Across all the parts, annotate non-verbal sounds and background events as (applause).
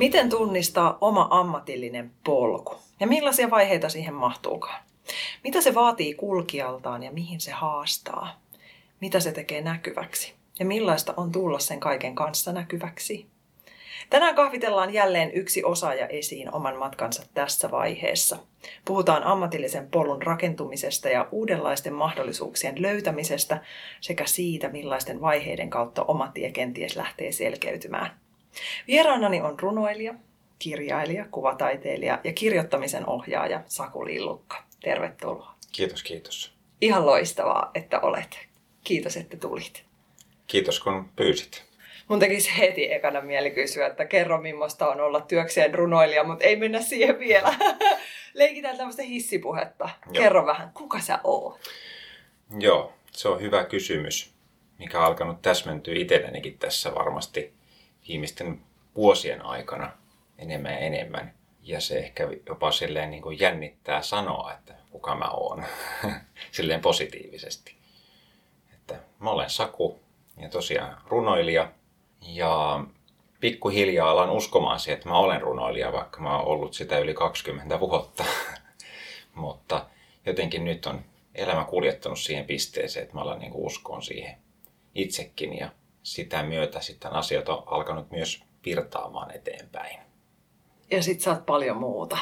Miten tunnistaa oma ammatillinen polku? Ja millaisia vaiheita siihen mahtuukaan? Mitä se vaatii kulkijaltaan ja mihin se haastaa? Mitä se tekee näkyväksi? Ja millaista on tulla sen kaiken kanssa näkyväksi? Tänään kahvitellaan jälleen yksi osaaja esiin oman matkansa tässä vaiheessa. Puhutaan ammatillisen polun rakentumisesta ja uudenlaisten mahdollisuuksien löytämisestä sekä siitä, millaisten vaiheiden kautta oma tie kenties lähtee selkeytymään. Vieraanani on runoilija, kirjailija, kuvataiteilija ja kirjoittamisen ohjaaja Saku Lillukka. Tervetuloa. Kiitos, kiitos. Ihan loistavaa, että olet. Kiitos, että tulit. Kiitos, kun pyysit. Mun tekisi heti ekana mieli kysyä, että kerro millaista on olla työkseen runoilija, mutta ei mennä siihen vielä. (laughs) Leikitään tämmöistä hissipuhetta. Joo. Kerro vähän, kuka sä oot? Joo, se on hyvä kysymys, mikä on alkanut täsmentyä itsellenikin tässä varmasti viimeisten vuosien aikana enemmän ja enemmän. Ja se ehkä jopa silleen niin kuin jännittää sanoa, että kuka mä oon, (laughs) silleen positiivisesti. Että mä olen Saku ja tosiaan runoilija ja pikkuhiljaa alan uskomaan siihen, että mä olen runoilija, vaikka mä oon ollut sitä yli 20 vuotta. (laughs) Mutta jotenkin nyt on elämä kuljettanut siihen pisteeseen, että mä alan niin uskoon siihen itsekin ja sitä myötä sitten asiat on alkanut myös virtaamaan eteenpäin. Ja sitten oot paljon muuta.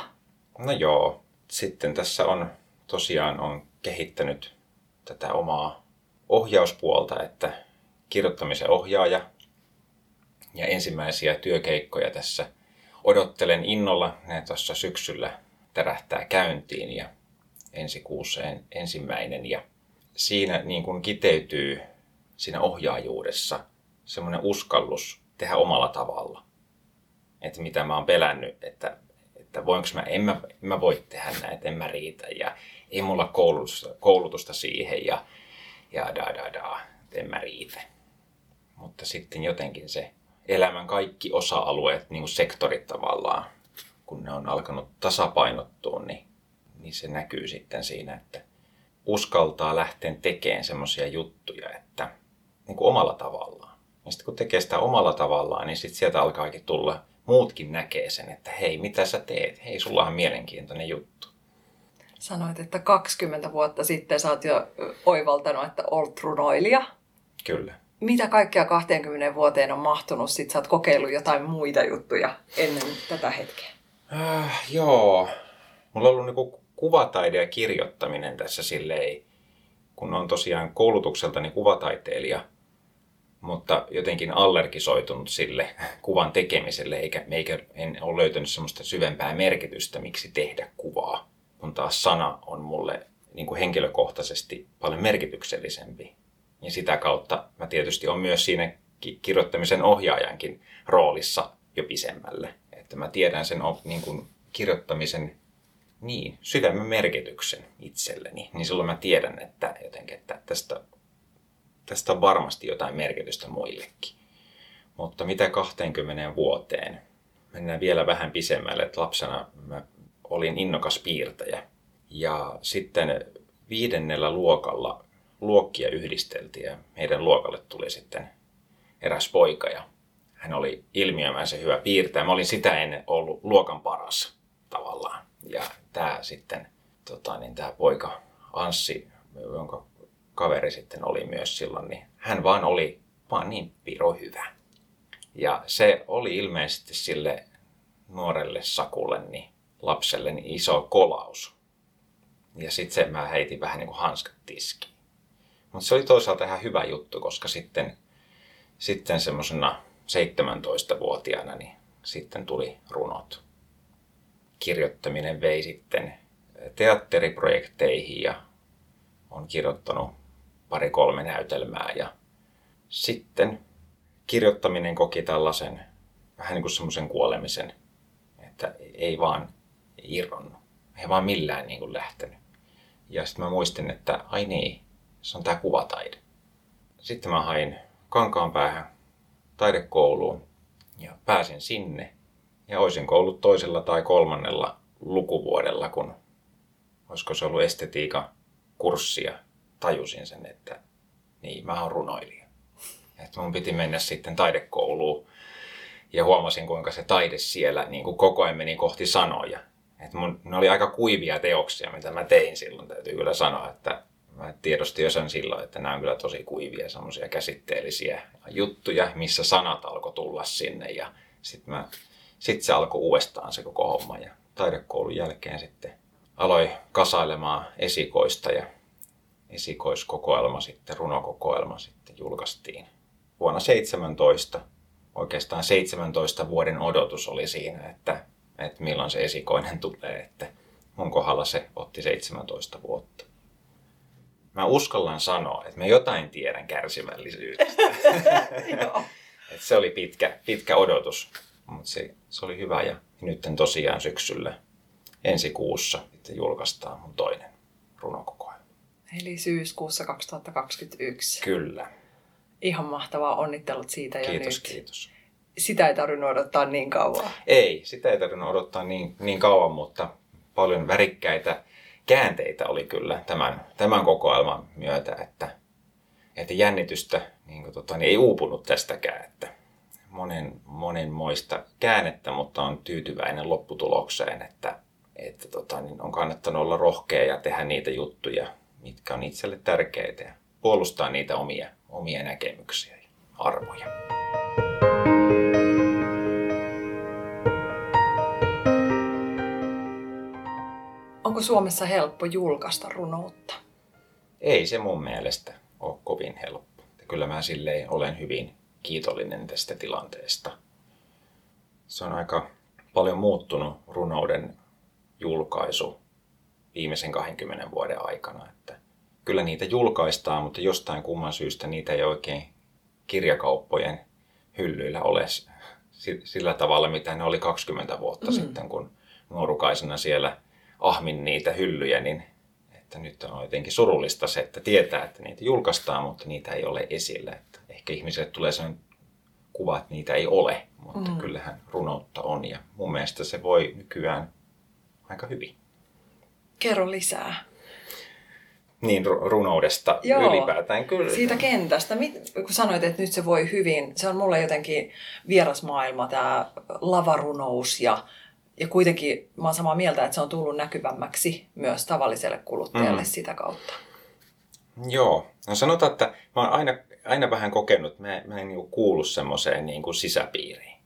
No joo. Sitten tässä on tosiaan on kehittänyt tätä omaa ohjauspuolta, että kirjoittamisen ohjaaja ja ensimmäisiä työkeikkoja tässä odottelen innolla. Ne tuossa syksyllä tärähtää käyntiin ja ensi kuussa ensimmäinen. Ja siinä niin kuin kiteytyy siinä ohjaajuudessa semmoinen uskallus tehdä omalla tavalla. Että mitä mä oon pelännyt, että, että voinko mä, en mä, en mä voi tehdä näitä, en mä riitä ja ei mulla koulutusta, koulutusta siihen ja, ja da da da, en mä riitä. Mutta sitten jotenkin se elämän kaikki osa-alueet, niin kuin sektorit tavallaan, kun ne on alkanut tasapainottua, niin, niin se näkyy sitten siinä, että uskaltaa lähteä tekemään semmoisia juttuja, että niin kuin omalla tavallaan. Ja sitten kun tekee sitä omalla tavallaan, niin sitten sieltä alkaakin tulla, muutkin näkee sen, että hei, mitä sä teet? Hei, sulla on mielenkiintoinen juttu. Sanoit, että 20 vuotta sitten sä oot jo oivaltanut, että olet runoilija. Kyllä. Mitä kaikkea 20 vuoteen on mahtunut? Sitten sä oot kokeillut jotain muita juttuja ennen tätä hetkeä. Äh, joo. Mulla on ollut niinku kuvataide ja kirjoittaminen tässä silleen, kun on tosiaan koulutukseltani kuvataiteilija, mutta jotenkin allergisoitunut sille (laughs) kuvan tekemiselle, eikä, eikä en ole löytänyt semmoista syvempää merkitystä, miksi tehdä kuvaa, kun taas sana on mulle niin kuin henkilökohtaisesti paljon merkityksellisempi. Ja sitä kautta mä tietysti on myös siinä kirjoittamisen ohjaajankin roolissa jo pisemmälle. Että mä tiedän sen niin kuin kirjoittamisen niin, sydämen merkityksen itselleni, niin silloin mä tiedän, että jotenkin, että tästä, tästä on varmasti jotain merkitystä muillekin. Mutta mitä 20 vuoteen? Mennään vielä vähän pisemmälle, että lapsena mä olin innokas piirtäjä. Ja sitten viidennellä luokalla luokkia yhdisteltiin ja meidän luokalle tuli sitten eräs poika ja hän oli ilmiömäisen hyvä piirtäjä. Mä olin sitä ennen ollut luokan paras tavallaan. Ja tämä sitten, tota, niin tämä poika Anssi, jonka kaveri sitten oli myös silloin, niin hän vaan oli vaan niin piro hyvä. Ja se oli ilmeisesti sille nuorelle Sakulle, niin lapselle, niin iso kolaus. Ja sitten se mä heitin vähän niin kuin hanskat tiskiin. Mutta se oli toisaalta ihan hyvä juttu, koska sitten, sitten semmoisena 17-vuotiaana niin sitten tuli runot kirjoittaminen vei sitten teatteriprojekteihin ja on kirjoittanut pari-kolme näytelmää ja sitten kirjoittaminen koki tällaisen vähän niin kuin semmoisen kuolemisen, että ei vaan irronnut. Ei vaan millään niin kuin lähtenyt. Ja sitten mä muistin, että ai niin, se on tämä kuvataide. Sitten mä hain kankaan päähän taidekouluun ja pääsin sinne. Ja olisin ollut toisella tai kolmannella lukuvuodella, kun olisiko se ollut estetiikan kurssia, tajusin sen, että niin, mä oon runoilija. Että mun piti mennä sitten taidekouluun ja huomasin, kuinka se taide siellä niin kuin koko ajan meni kohti sanoja. Et mun, ne oli aika kuivia teoksia, mitä mä tein silloin, täytyy kyllä sanoa, että mä tiedostin jo sen silloin, että nämä on kyllä tosi kuivia semmoisia käsitteellisiä juttuja, missä sanat alkoi tulla sinne ja sitten sit se alkoi uudestaan se koko homma ja taidekoulun jälkeen sitten aloin kasailemaan esikoista ja esikoiskokoelma sitten, runokokoelma sitten julkaistiin vuonna 17. Oikeastaan 17 vuoden odotus oli siinä, että, että milloin se esikoinen (laughs) tulee, että mun kohdalla se otti 17 vuotta. Mä uskallan sanoa, että mä jotain tiedän kärsivällisyydestä. (laughs) (laughs) että se oli pitkä, pitkä odotus, mutta se, se oli hyvä ja nyt tosiaan syksyllä ensi kuussa sitten julkaistaan mun toinen runokokoelma. Eli syyskuussa 2021. Kyllä. Ihan mahtavaa, onnittelut siitä jo kiitos, nyt. Kiitos, Sitä ei tarvinnut odottaa niin kauan. Ei, sitä ei tarvinnut odottaa niin, niin kauan, mutta paljon värikkäitä käänteitä oli kyllä tämän, tämän kokoelman myötä, että, että jännitystä niin kuin, tota, niin ei uupunut tästäkään, että monen, monen moista käännettä, mutta on tyytyväinen lopputulokseen, että, että tota, niin on kannattanut olla rohkea ja tehdä niitä juttuja, mitkä on itselle tärkeitä ja puolustaa niitä omia, omia näkemyksiä ja arvoja. Onko Suomessa helppo julkaista runoutta? Ei se mun mielestä ole kovin helppo. Kyllä mä silleen olen hyvin kiitollinen tästä tilanteesta. Se on aika paljon muuttunut runouden julkaisu viimeisen 20 vuoden aikana. Että kyllä niitä julkaistaan, mutta jostain kumman syystä niitä ei oikein kirjakauppojen hyllyillä ole sillä tavalla, mitä ne oli 20 vuotta mm. sitten, kun nuorukaisena siellä ahmin niitä hyllyjä, niin että nyt on jotenkin surullista se, että tietää, että niitä julkaistaan, mutta niitä ei ole esillä. Että ehkä ihmisille tulee sellainen kuva, että niitä ei ole, mutta mm. kyllähän runoutta on ja mun mielestä se voi nykyään aika hyvin. Kerro lisää. Niin, runoudesta Joo, ylipäätään kyllä. Siitä kentästä. Kun sanoit, että nyt se voi hyvin, se on mulle jotenkin vieras maailma, tämä lavarunous ja ja kuitenkin mä oon samaa mieltä, että se on tullut näkyvämmäksi myös tavalliselle kuluttajalle mm. sitä kautta. Joo. No sanotaan, että mä oon aina, aina vähän kokenut, että mä, mä en niin kuulu semmoiseen niin kuin sisäpiiriin.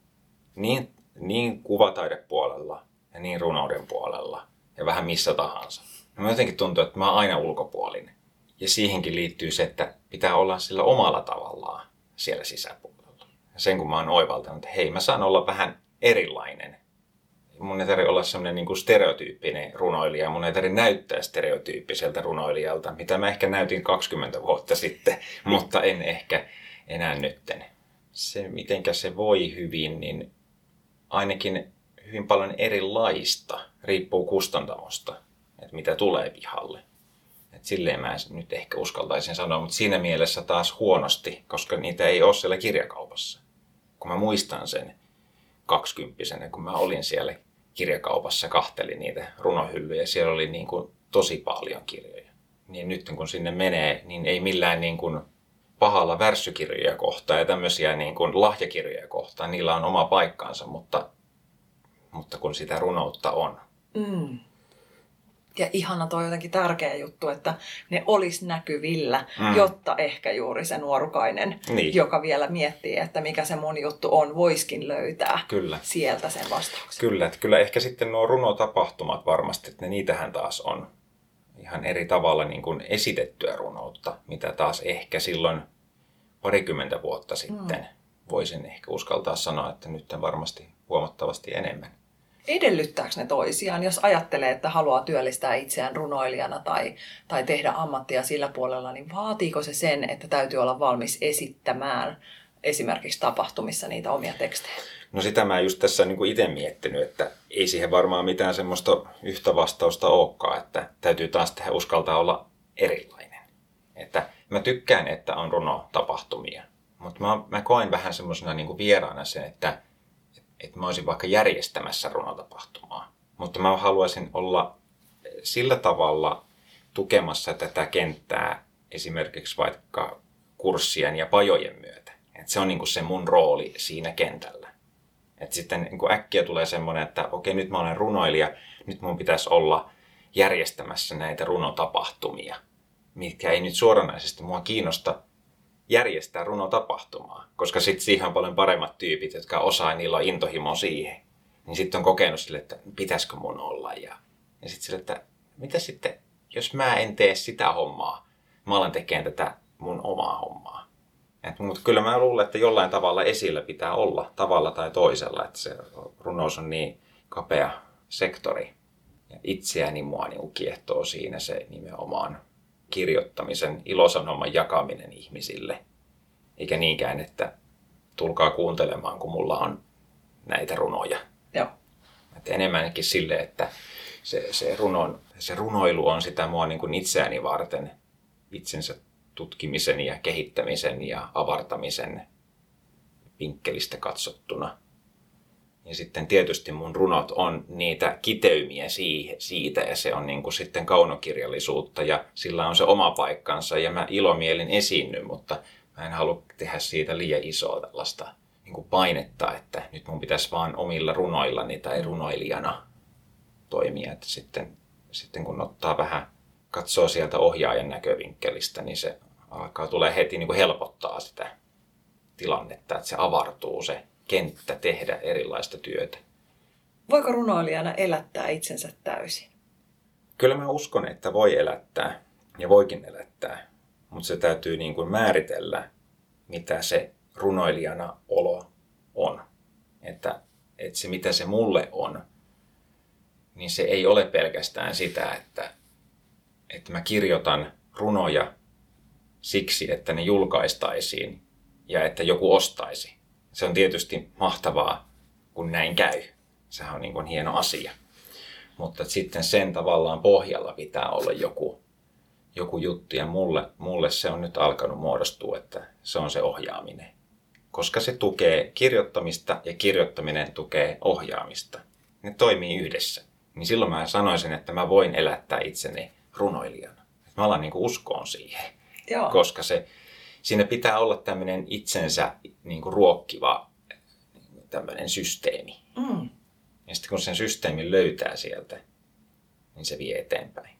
Niin, niin kuvataidepuolella ja niin runouden puolella ja vähän missä tahansa. Mä jotenkin tuntuu, että mä oon aina ulkopuolinen. Ja siihenkin liittyy se, että pitää olla sillä omalla tavallaan siellä sisäpuolella. Ja sen kun mä oon oivaltanut, että hei mä saan olla vähän erilainen mun ei tarvitse olla semmoinen niin stereotyyppinen runoilija, mun ei tarvitse näyttää stereotyyppiseltä runoilijalta, mitä mä ehkä näytin 20 vuotta sitten, (laughs) mutta en ehkä enää nytten. Se, mitenkä se voi hyvin, niin ainakin hyvin paljon erilaista riippuu kustantamosta, että mitä tulee pihalle. Et silleen mä nyt ehkä uskaltaisin sanoa, mutta siinä mielessä taas huonosti, koska niitä ei ole siellä kirjakaupassa. Kun mä muistan sen kaksikymppisenä, kun mä olin siellä kirjakaupassa kahteli niitä runohyllyjä. Siellä oli niin kuin tosi paljon kirjoja. Niin nyt kun sinne menee, niin ei millään niin kuin pahalla värssykirjoja kohtaan ja tämmöisiä niin kuin lahjakirjoja kohtaan. Niillä on oma paikkaansa, mutta, mutta kun sitä runoutta on. Mm. Ja ihana toi jotenkin tärkeä juttu, että ne olisi näkyvillä, mm. jotta ehkä juuri se nuorukainen, niin. joka vielä miettii, että mikä se mun juttu on, voiskin löytää kyllä. sieltä sen vastauksen. Kyllä, että kyllä ehkä sitten nuo runotapahtumat varmasti, että ne niitähän taas on ihan eri tavalla niin kuin esitettyä runoutta, mitä taas ehkä silloin parikymmentä vuotta sitten mm. voisin ehkä uskaltaa sanoa, että nyt varmasti huomattavasti enemmän edellyttääkö ne toisiaan, jos ajattelee, että haluaa työllistää itseään runoilijana tai, tai tehdä ammattia sillä puolella, niin vaatiiko se sen, että täytyy olla valmis esittämään esimerkiksi tapahtumissa niitä omia tekstejä? No sitä mä just tässä niin itse miettinyt, että ei siihen varmaan mitään semmoista yhtä vastausta olekaan, että täytyy taas tehdä uskaltaa olla erilainen. Että mä tykkään, että on runotapahtumia, mutta mä, mä koen vähän semmoisena niin vieraana sen, että, että mä olisin vaikka järjestämässä runotapahtumaa. Mutta mä haluaisin olla sillä tavalla tukemassa tätä kenttää esimerkiksi vaikka kurssien ja pajojen myötä. Et se on niin kuin se mun rooli siinä kentällä. Et sitten niin kuin äkkiä tulee semmoinen, että okei, nyt mä olen runoilija, nyt mun pitäisi olla järjestämässä näitä runotapahtumia, mitkä ei nyt suoranaisesti mua kiinnosta järjestää runotapahtumaa, koska sitten siihen on paljon paremmat tyypit, jotka osaa, niillä on intohimo siihen. Niin sitten on kokenut sille, että pitäisikö mun olla. Ja, ja sitten sille, että mitä sitten, jos mä en tee sitä hommaa, mä alan tekemään tätä mun omaa hommaa. Mutta kyllä mä luulen, että jollain tavalla esillä pitää olla tavalla tai toisella, että se runous on niin kapea sektori. Ja itseäni mua niin kiehtoo siinä se nimenomaan kirjoittamisen, ilosanoman jakaminen ihmisille. Eikä niinkään, että tulkaa kuuntelemaan, kun mulla on näitä runoja. Joo. Et enemmänkin sille, että se, se, runon, se runoilu on sitä mua niin kuin itseäni varten, itsensä tutkimisen ja kehittämisen ja avartamisen vinkkelistä katsottuna. Ja sitten tietysti mun runot on niitä kiteymiä siitä ja se on niin kuin sitten kaunokirjallisuutta ja sillä on se oma paikkansa ja mä ilomielin esiinnyn, mutta mä en halua tehdä siitä liian isoa tällaista niin kuin painetta, että nyt mun pitäisi vaan omilla runoillani tai runoilijana toimia. Että sitten, sitten kun ottaa vähän, katsoo sieltä ohjaajan näkövinkkelistä, niin se alkaa tulee heti niin kuin helpottaa sitä tilannetta, että se avartuu se kenttä tehdä erilaista työtä. Voiko runoilijana elättää itsensä täysin? Kyllä mä uskon, että voi elättää ja voikin elättää, mutta se täytyy niin kuin määritellä, mitä se runoilijana olo on. Että, että se mitä se mulle on, niin se ei ole pelkästään sitä, että, että mä kirjoitan runoja siksi, että ne julkaistaisiin ja että joku ostaisi. Se on tietysti mahtavaa, kun näin käy. Sehän on niin kuin hieno asia. Mutta sitten sen tavallaan pohjalla pitää olla joku, joku juttu. Ja mulle, mulle se on nyt alkanut muodostua, että se on se ohjaaminen. Koska se tukee kirjoittamista ja kirjoittaminen tukee ohjaamista. Ne toimii yhdessä. Niin silloin mä sanoisin, että mä voin elättää itseni runoilijana. Mä alan niin uskoon siihen. Joo. Koska se, siinä pitää olla tämmöinen itsensä niin kuin ruokkiva tämmöinen systeemi. Mm. Ja sitten kun sen systeemin löytää sieltä, niin se vie eteenpäin.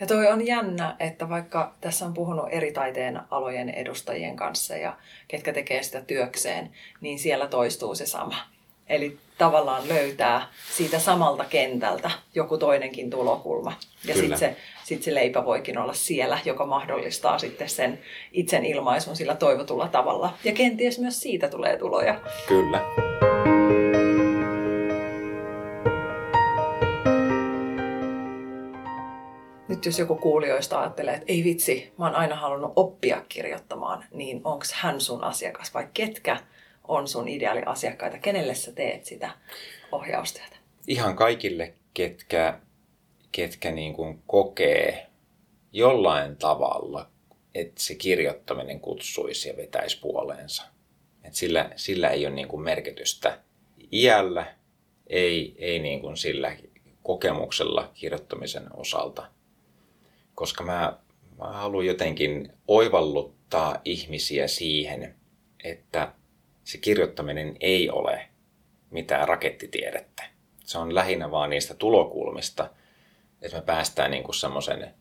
Ja toi on jännä, että vaikka tässä on puhunut eri taiteen alojen edustajien kanssa ja ketkä tekee sitä työkseen, niin siellä toistuu se sama. Eli tavallaan löytää siitä samalta kentältä joku toinenkin tulokulma. Ja sitten se, sit se leipä voikin olla siellä, joka mahdollistaa sitten sen itsen ilmaisun sillä toivotulla tavalla. Ja kenties myös siitä tulee tuloja. Kyllä. Nyt jos joku kuulijoista ajattelee, että ei vitsi, mä oon aina halunnut oppia kirjoittamaan, niin onko hän sun asiakas vai ketkä on sun ideaaliasiakkaita? Kenelle sä teet sitä ohjaustyötä? Ihan kaikille, ketkä, ketkä niin kuin kokee jollain tavalla, että se kirjoittaminen kutsuisi ja vetäisi puoleensa. Et sillä, sillä ei ole niin kuin merkitystä iällä, ei, ei niin kuin sillä kokemuksella kirjoittamisen osalta. Koska mä, mä haluan jotenkin oivalluttaa ihmisiä siihen, että se kirjoittaminen ei ole mitään rakettitiedettä. Se on lähinnä vaan niistä tulokulmista, että me päästään niin semmoisen,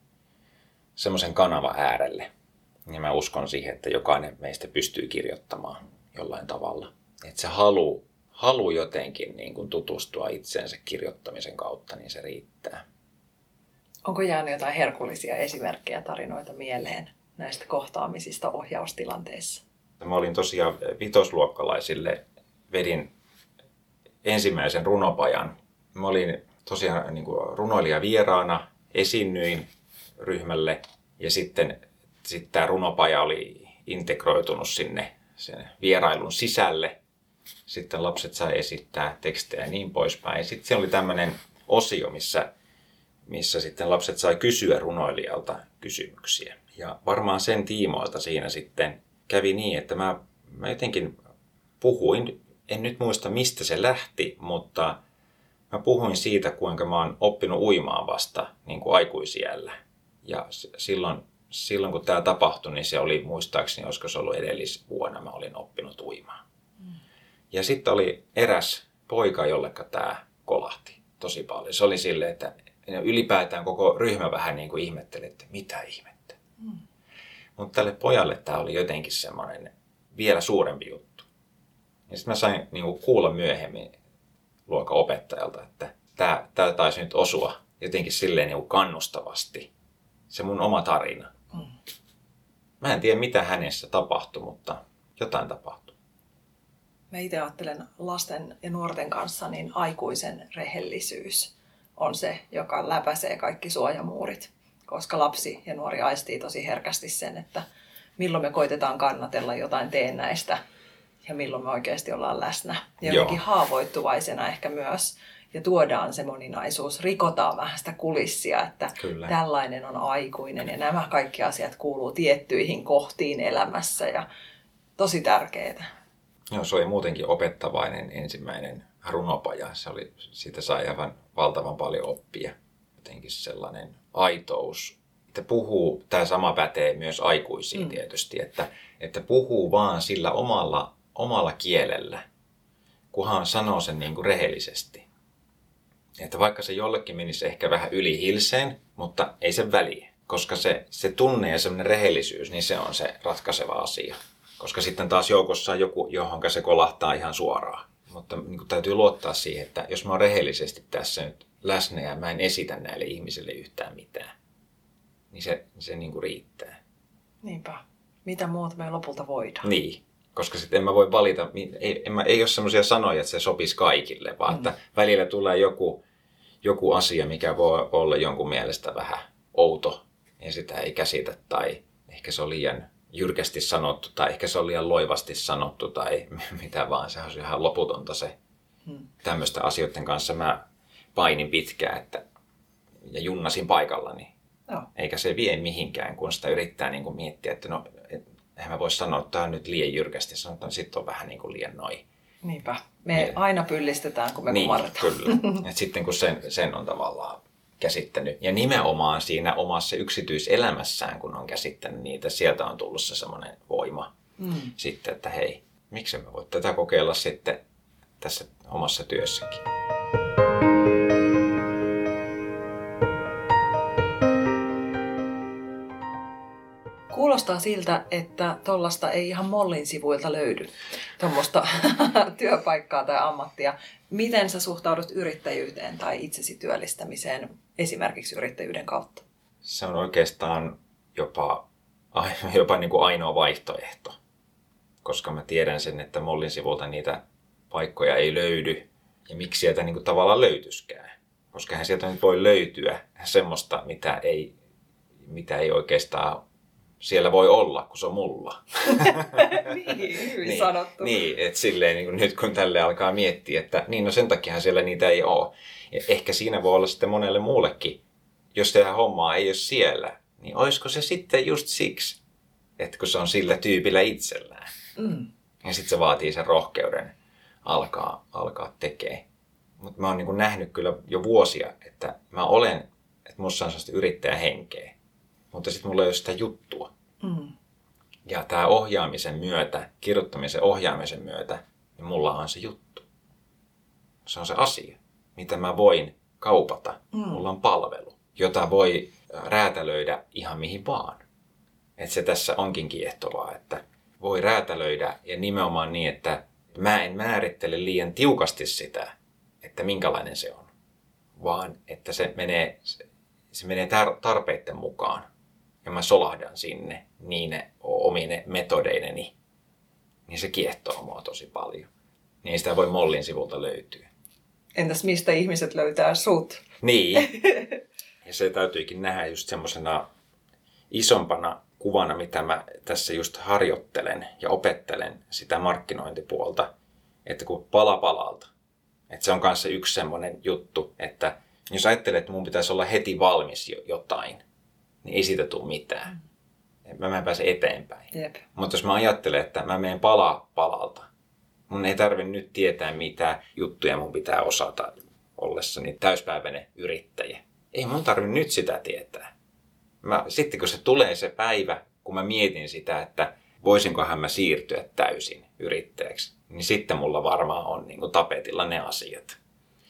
semmoisen kanava äärelle. Ja mä uskon siihen, että jokainen meistä pystyy kirjoittamaan jollain tavalla. Että se halu, halu jotenkin niin kuin tutustua itseensä kirjoittamisen kautta, niin se riittää. Onko jäänyt jotain herkullisia esimerkkejä, tarinoita mieleen näistä kohtaamisista ohjaustilanteissa? Mä olin tosiaan vitosluokkalaisille, vedin ensimmäisen runopajan. Mä olin tosiaan niin kuin runoilija vieraana, esinnyin ryhmälle ja sitten, sitten tämä runopaja oli integroitunut sinne sen vierailun sisälle. Sitten lapset sai esittää tekstejä ja niin poispäin. Sitten siellä oli tämmöinen osio, missä, missä sitten lapset sai kysyä runoilijalta kysymyksiä. Ja varmaan sen tiimoilta siinä sitten kävi niin, että mä, mä jotenkin puhuin, en nyt muista mistä se lähti, mutta mä puhuin siitä, kuinka mä oon oppinut uimaan vasta niin kuin aikuisiällä. Ja silloin, silloin kun tämä tapahtui, niin se oli muistaakseni, olisiko se ollut edellisvuonna, mä olin oppinut uimaan. Mm. Ja sitten oli eräs poika, jolleka tämä kolahti tosi paljon. Se oli silleen, että ylipäätään koko ryhmä vähän niin kuin ihmetteli, että mitä ihmettä. Mm. Mutta tälle pojalle tämä oli jotenkin semmoinen vielä suurempi juttu. Ja sitten mä sain niin kuin kuulla myöhemmin luokan opettajalta, että tämä, tämä taisi nyt osua jotenkin silleen niin kannustavasti. Se mun oma tarina. Mm. Mä en tiedä, mitä hänessä tapahtui, mutta jotain tapahtui. Mä itse ajattelen lasten ja nuorten kanssa, niin aikuisen rehellisyys on se, joka läpäisee kaikki suojamuurit. Koska lapsi ja nuori aistii tosi herkästi sen, että milloin me koitetaan kannatella jotain teennäistä ja milloin me oikeasti ollaan läsnä. Ja jotenkin haavoittuvaisena ehkä myös. Ja tuodaan se moninaisuus, rikotaan vähän sitä kulissia, että Kyllä. tällainen on aikuinen ja nämä kaikki asiat kuuluu tiettyihin kohtiin elämässä ja tosi tärkeää. Joo, se oli muutenkin opettavainen ensimmäinen runopaja. Se oli, siitä sai aivan valtavan paljon oppia. Jotenkin sellainen aitous. Että puhuu, tämä sama pätee myös aikuisiin mm. tietysti, että, että puhuu vaan sillä omalla, omalla kielellä, kunhan sanoo sen niin kuin rehellisesti. Että vaikka se jollekin menisi ehkä vähän yli hilseen, mutta ei se väliä. Koska se, se tunne ja semmoinen rehellisyys, niin se on se ratkaiseva asia. Koska sitten taas joukossa on joku, johon se kolahtaa ihan suoraan. Mutta niin kuin täytyy luottaa siihen, että jos mä oon rehellisesti tässä nyt läsnä ja mä en esitä näille ihmisille yhtään mitään, niin se, se niin kuin riittää. Niinpä. Mitä muuta me lopulta voidaan? Niin, koska sitten en mä voi valita, ei, en mä, ei ole semmoisia sanoja, että se sopisi kaikille, vaan mm. että välillä tulee joku, joku asia, mikä voi olla jonkun mielestä vähän outo ja sitä ei käsitä tai ehkä se on liian jyrkästi sanottu tai ehkä se on liian loivasti sanottu tai (laughs) mitä vaan. Se on ihan loputonta se. Hmm. Tämmöistä asioiden kanssa mä painin pitkään että, ja junnasin paikallani. No. Eikä se vie mihinkään, kun sitä yrittää niin kuin miettiä, että no, et, eihän mä voi sanoa, että tämä on nyt liian jyrkästi sanottu, niin sitten on vähän niin kuin liian noin. Niinpä. Me niin. aina pyllistetään, kun me niin, kumarretaan. kyllä. (laughs) Et sitten kun sen, sen on tavallaan käsittänyt. Ja nimenomaan siinä omassa yksityiselämässään, kun on käsittänyt niitä, sieltä on tullut se semmoinen voima mm. sitten, että hei, miksi me voi tätä kokeilla sitten tässä omassa työssäkin. Kuulostaa siltä, että tuollaista ei ihan mollin sivuilta löydy, tuommoista (laughs) työpaikkaa tai ammattia. Miten sä suhtaudut yrittäjyyteen tai itsesi työllistämiseen esimerkiksi yrittäjyyden kautta? Se on oikeastaan jopa, (laughs) jopa niin kuin ainoa vaihtoehto, koska mä tiedän sen, että mollin sivulta niitä paikkoja ei löydy ja miksi sieltä niin kuin tavallaan löytyskään. Koska hän sieltä nyt voi löytyä semmoista, mitä ei, mitä ei oikeastaan siellä voi olla, kun se on mulla. (laughs) niin, hyvin niin, sanottu. Niin, että silleen niin nyt kun tälle alkaa miettiä, että niin no sen takia siellä niitä ei ole. Ja ehkä siinä voi olla sitten monelle muullekin, jos tehdään hommaa ei ole siellä, niin olisiko se sitten just siksi, että kun se on sillä tyypillä itsellään. Mm. Ja sitten se vaatii sen rohkeuden alkaa, alkaa tekemään. Mutta mä oon niin nähnyt kyllä jo vuosia, että mä olen, että musta on sellaista yrittäjähenkeä mutta sitten mulla ei ole sitä juttua. Mm. Ja tämä ohjaamisen myötä, kirjoittamisen ohjaamisen myötä, niin mulla on se juttu. Se on se asia, mitä mä voin kaupata. Mm. Mulla on palvelu, jota voi räätälöidä ihan mihin vaan. Että se tässä onkin kiehtovaa, että voi räätälöidä ja nimenomaan niin, että mä en määrittele liian tiukasti sitä, että minkälainen se on, vaan että se menee, se menee tarpeiden mukaan ja mä solahdan sinne niin omine metodeineni, niin se kiehtoo mua tosi paljon. Niin sitä voi Mollin sivulta löytyä. Entäs mistä ihmiset löytää sut? Niin. (laughs) Ja se täytyykin nähdä just semmoisena isompana kuvana, mitä mä tässä just harjoittelen ja opettelen sitä markkinointipuolta. että kun pala palalta. Että se on kanssa yksi semmoinen juttu, että jos ajattelee, että mun pitäisi olla heti valmis jotain, niin ei siitä tule mitään. Mä, mä en pääse eteenpäin. Jep. Mutta jos mä ajattelen, että mä menen pala palalta, mun ei tarvi nyt tietää, mitä juttuja mun pitää osata ollessani täyspäiväinen yrittäjä. Ei mun tarvi nyt sitä tietää. Mä, sitten kun se tulee se päivä, kun mä mietin sitä, että voisinkohan mä siirtyä täysin yrittäjäksi, niin sitten mulla varmaan on niin kuin tapetilla ne asiat.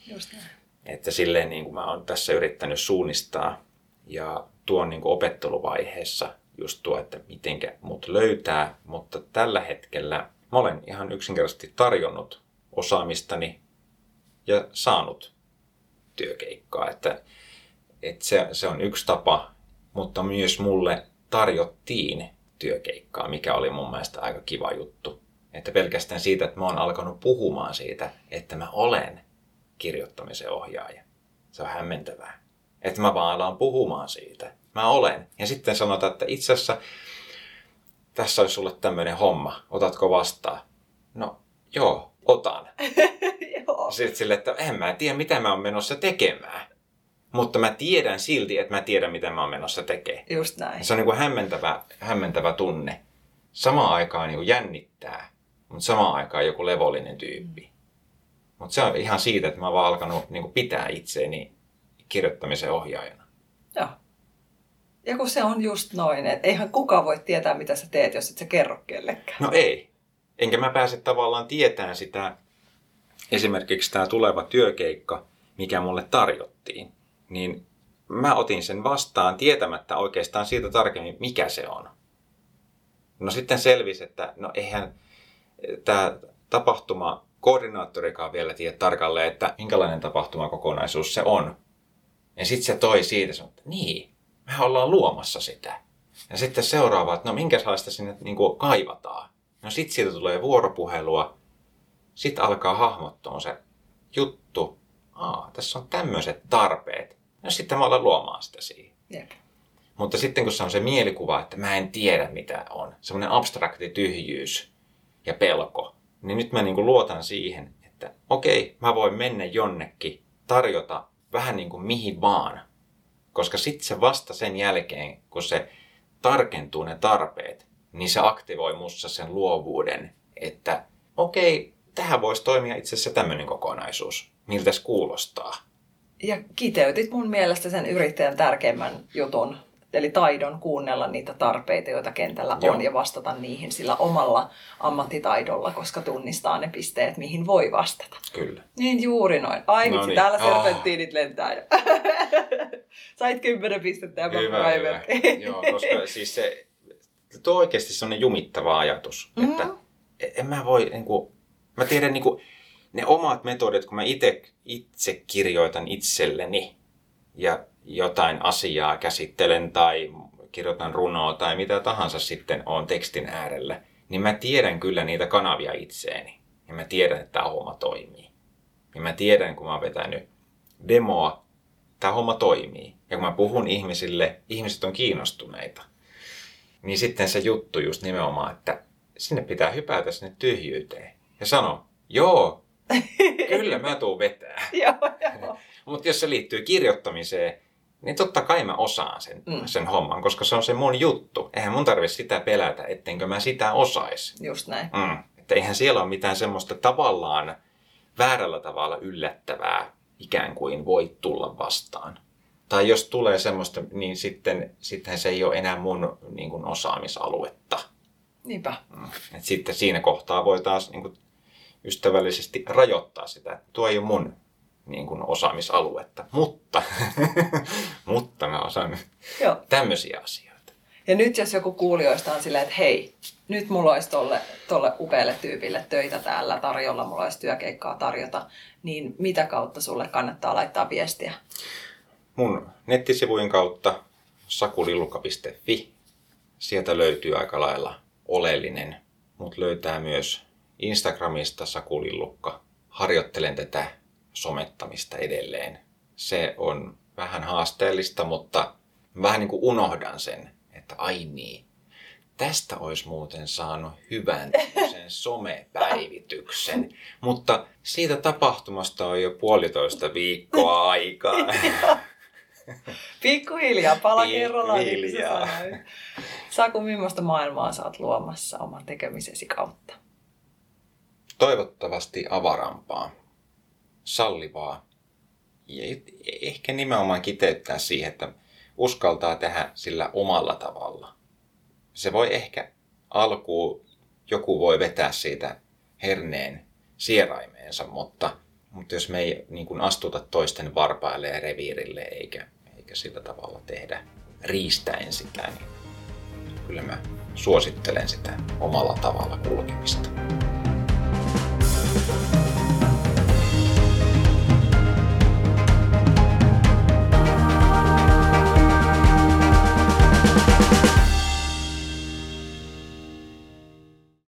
Just näin. Että silleen niin kuin mä oon tässä yrittänyt suunnistaa ja tuon niin opetteluvaiheessa just tuo, että mitenkä mut löytää, mutta tällä hetkellä mä olen ihan yksinkertaisesti tarjonnut osaamistani ja saanut työkeikkaa. Että, että se, se on yksi tapa, mutta myös mulle tarjottiin työkeikkaa, mikä oli mun mielestä aika kiva juttu. Että pelkästään siitä, että mä oon alkanut puhumaan siitä, että mä olen kirjoittamisen ohjaaja. Se on hämmentävää. Että mä vaan alan puhumaan siitä. Mä olen. Ja sitten sanotaan, että itse asiassa tässä olisi sulle tämmöinen homma. Otatko vastaan? No, joo, otan. (laughs) Joo. Sitten sille, että en mä tiedä, mitä mä oon menossa tekemään. Mutta mä tiedän silti, että mä tiedän, mitä mä oon menossa tekemään. Just näin. Se on niin kuin hämmentävä, hämmentävä tunne. Samaan aikaan niin kuin jännittää, mutta samaan aikaan joku levollinen tyyppi. Mutta se on ihan siitä, että mä oon vaan alkanut niin kuin pitää itseäni kirjoittamisen ohjaajana. Joo. Ja kun se on just noin, että eihän kukaan voi tietää, mitä sä teet, jos et sä kerro kellekään. No ei. Enkä mä pääse tavallaan tietämään sitä, esimerkiksi tämä tuleva työkeikka, mikä mulle tarjottiin, niin mä otin sen vastaan tietämättä oikeastaan siitä tarkemmin, mikä se on. No sitten selvisi, että no eihän tämä tapahtuma koordinaattorikaan vielä tiedä tarkalleen, että minkälainen tapahtumakokonaisuus se on. Ja sitten se toi siitä, että niin, me ollaan luomassa sitä. Ja sitten seuraava, että no minkälaista sinne niin kuin kaivataan. No sitten siitä tulee vuoropuhelua. Sitten alkaa hahmottua se juttu. Aa, tässä on tämmöiset tarpeet. No sitten mä alan luomaan sitä siihen. Jep. Mutta sitten kun se on se mielikuva, että mä en tiedä mitä on, semmoinen abstrakti tyhjyys ja pelko, niin nyt mä niin kuin luotan siihen, että okei, mä voin mennä jonnekin, tarjota vähän niin kuin mihin vaan. Koska sitten se vasta sen jälkeen, kun se tarkentuu ne tarpeet, niin se aktivoi mussa sen luovuuden, että okei, tähän voisi toimia itse asiassa tämmöinen kokonaisuus. Miltä se kuulostaa? Ja kiteytit mun mielestä sen yrittäjän tärkeimmän jutun, eli taidon kuunnella niitä tarpeita, joita kentällä Joo. on, ja vastata niihin sillä omalla ammattitaidolla, koska tunnistaa ne pisteet, mihin voi vastata. Kyllä. Niin juuri noin. Ai No vitsi, niin. täällä Ah. serpenttiinit lentää jo. (laughs) Sait kymmenen pistettä ja Hyvä, hyvä. Joo, koska siis se, tuo on oikeasti sellainen jumittava ajatus, Mhm. että en mä voi, niin kuin, mä tiedän niin kuin, ne omat metodit, kun mä itse, itse kirjoitan itselleni ja jotain asiaa käsittelen tai kirjoitan runoa tai mitä tahansa sitten on tekstin äärellä, niin mä tiedän kyllä niitä kanavia itseeni. Ja mä tiedän, että tämä homma toimii. Ja mä tiedän, kun mä oon vetänyt demoa, tämä homma toimii. Ja kun mä puhun ihmisille, ihmiset on kiinnostuneita. Niin sitten se juttu just nimenomaan, että sinne pitää hypätä sinne tyhjyyteen. Ja sano, joo, (laughs) kyllä mä tuun vetää. (laughs) Mutta jos se liittyy kirjoittamiseen, niin totta kai mä osaan sen, Mm. sen homman, koska se on se mun juttu. Eihän mun tarvitse sitä pelätä, ettenkö mä sitä osais. Just näin. Mm. Että eihän siellä ole mitään semmoista tavallaan väärällä tavalla yllättävää ikään kuin voi tulla vastaan. Tai jos tulee semmoista, niin sitten, sitten se ei ole enää mun niin kuin, osaamisaluetta. Niinpä. Mm. Et sitten siinä kohtaa voi taas niin kuin, ystävällisesti rajoittaa sitä. että Tuo ei ole mun niin kuin, osaamisaluetta, mutta, (laughs) osaan Joo. tämmöisiä asioita. Ja nyt jos joku kuulijoista on silleen, että hei, nyt mulla olisi tolle, tolle upealle tyypille töitä täällä tarjolla, mulla olisi työkeikkaa tarjota, niin mitä kautta sulle kannattaa laittaa viestiä? mun nettisivujen kautta sakulilluka.fi. Sieltä löytyy aika lailla oleellinen, mutta löytää myös Instagramista sakulillukka. Harjoittelen tätä somettamista edelleen. Se on vähän haasteellista, mutta vähän niin kuin unohdan sen, että ai niin, tästä olisi muuten saanut hyvän sen (laughs) somepäivityksen. Mutta siitä tapahtumasta on jo puolitoista viikkoa (laughs) aikaa. Pikkuhiljaa, pala kerrallaan. niin Pikkuhiljaa. millaista maailmaa oot luomassa oman tekemisesi kautta? Toivottavasti avarampaa, sallivaa ja ehkä nimenomaan kiteyttää siihen, että uskaltaa tehdä sillä omalla tavalla. Se voi ehkä alkuun, joku voi vetää siitä herneen sieraimeensa, mutta, mutta jos me ei niin kuin astuta toisten varpaille ja reviirille eikä, eikä sillä tavalla tehdä riistäen sitä, niin kyllä mä suosittelen sitä omalla tavalla kulkemista.